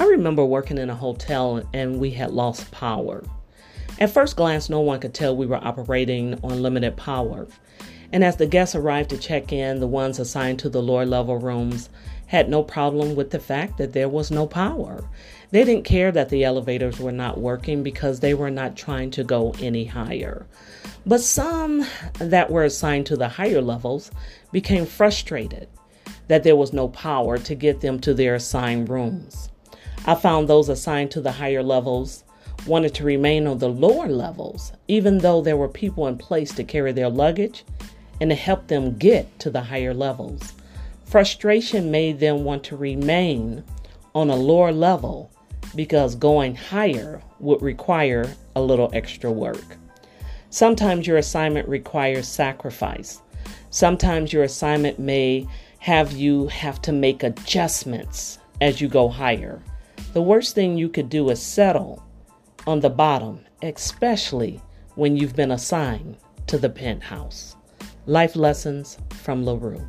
I remember working in a hotel and we had lost power. At first glance, no one could tell we were operating on limited power. And as the guests arrived to check in, the ones assigned to the lower level rooms had no problem with the fact that there was no power. They didn't care that the elevators were not working because they were not trying to go any higher. But some that were assigned to the higher levels became frustrated that there was no power to get them to their assigned rooms. I found those assigned to the higher levels wanted to remain on the lower levels, even though there were people in place to carry their luggage and to help them get to the higher levels. Frustration made them want to remain on a lower level because going higher would require a little extra work. Sometimes your assignment requires sacrifice. Sometimes your assignment may have you have to make adjustments as you go higher. The worst thing you could do is settle on the bottom, especially when you've been assigned to the penthouse. Life lessons from LaRue.